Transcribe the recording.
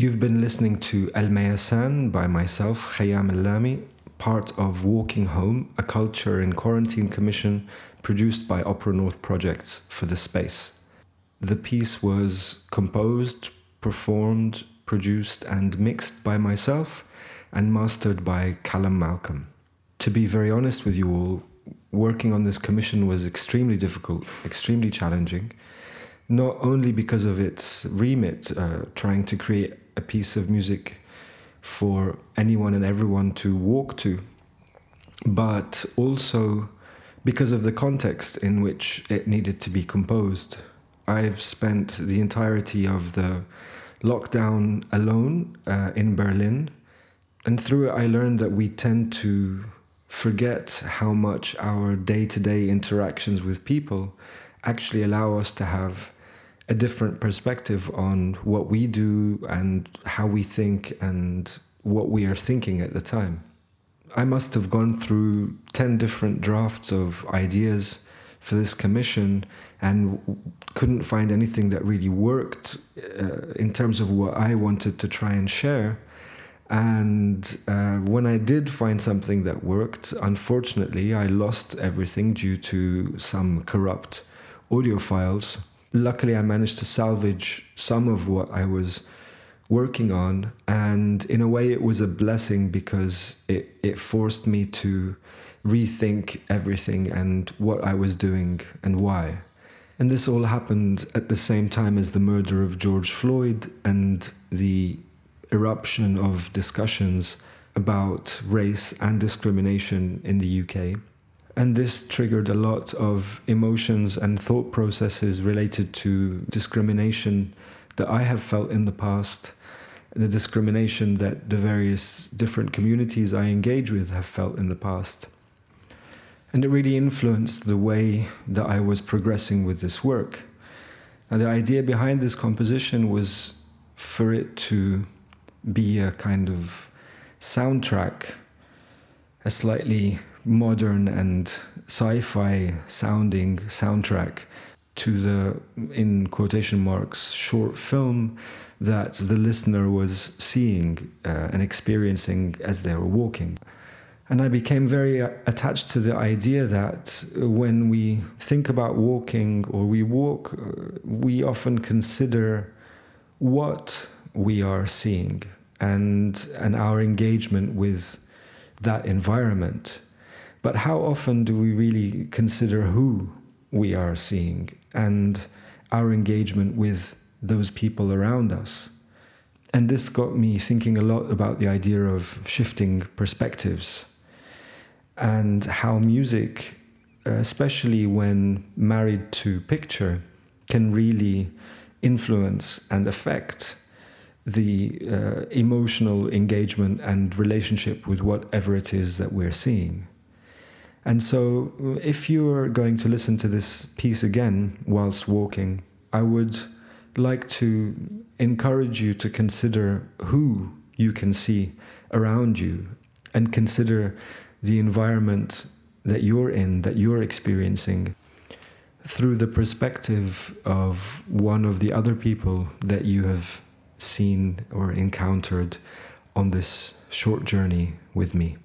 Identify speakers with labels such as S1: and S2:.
S1: You've been listening to Al-Mayasan by myself, Khyam Allami, part of Walking Home, a culture in quarantine commission produced by Opera North Projects for the space. The piece was composed, performed, produced, and mixed by myself and mastered by Calum Malcolm. To be very honest with you all, working on this commission was extremely difficult, extremely challenging, not only because of its remit, uh, trying to create a piece of music for anyone and everyone to walk to, but also because of the context in which it needed to be composed. I've spent the entirety of the lockdown alone uh, in Berlin, and through it, I learned that we tend to forget how much our day to day interactions with people actually allow us to have a different perspective on what we do and how we think and what we are thinking at the time. I must have gone through 10 different drafts of ideas for this commission and couldn't find anything that really worked uh, in terms of what I wanted to try and share. And uh, when I did find something that worked, unfortunately, I lost everything due to some corrupt audio files luckily I managed to salvage some of what I was working on and in a way it was a blessing because it, it forced me to rethink everything and what I was doing and why. And this all happened at the same time as the murder of George Floyd and the eruption of discussions about race and discrimination in the UK. And this triggered a lot of emotions and thought processes related to discrimination that I have felt in the past, the discrimination that the various different communities I engage with have felt in the past. And it really influenced the way that I was progressing with this work. And the idea behind this composition was for it to be a kind of soundtrack, a slightly modern and sci-fi sounding soundtrack to the in quotation marks short film that the listener was seeing uh, and experiencing as they were walking. And i became very uh, attached to the idea that when we think about walking or we walk uh, we often consider what we are seeing and and our engagement with that environment but how often do we really consider who we are seeing and our engagement with those people around us? And this got me thinking a lot about the idea of shifting perspectives and how music, especially when married to picture, can really influence and affect the uh, emotional engagement and relationship with whatever it is that we're seeing. And so, if you're going to listen to this piece again whilst walking, I would like to encourage you to consider who you can see around you and consider the environment that you're in, that you're experiencing, through the perspective of one of the other people that you have seen or encountered on this short journey with me.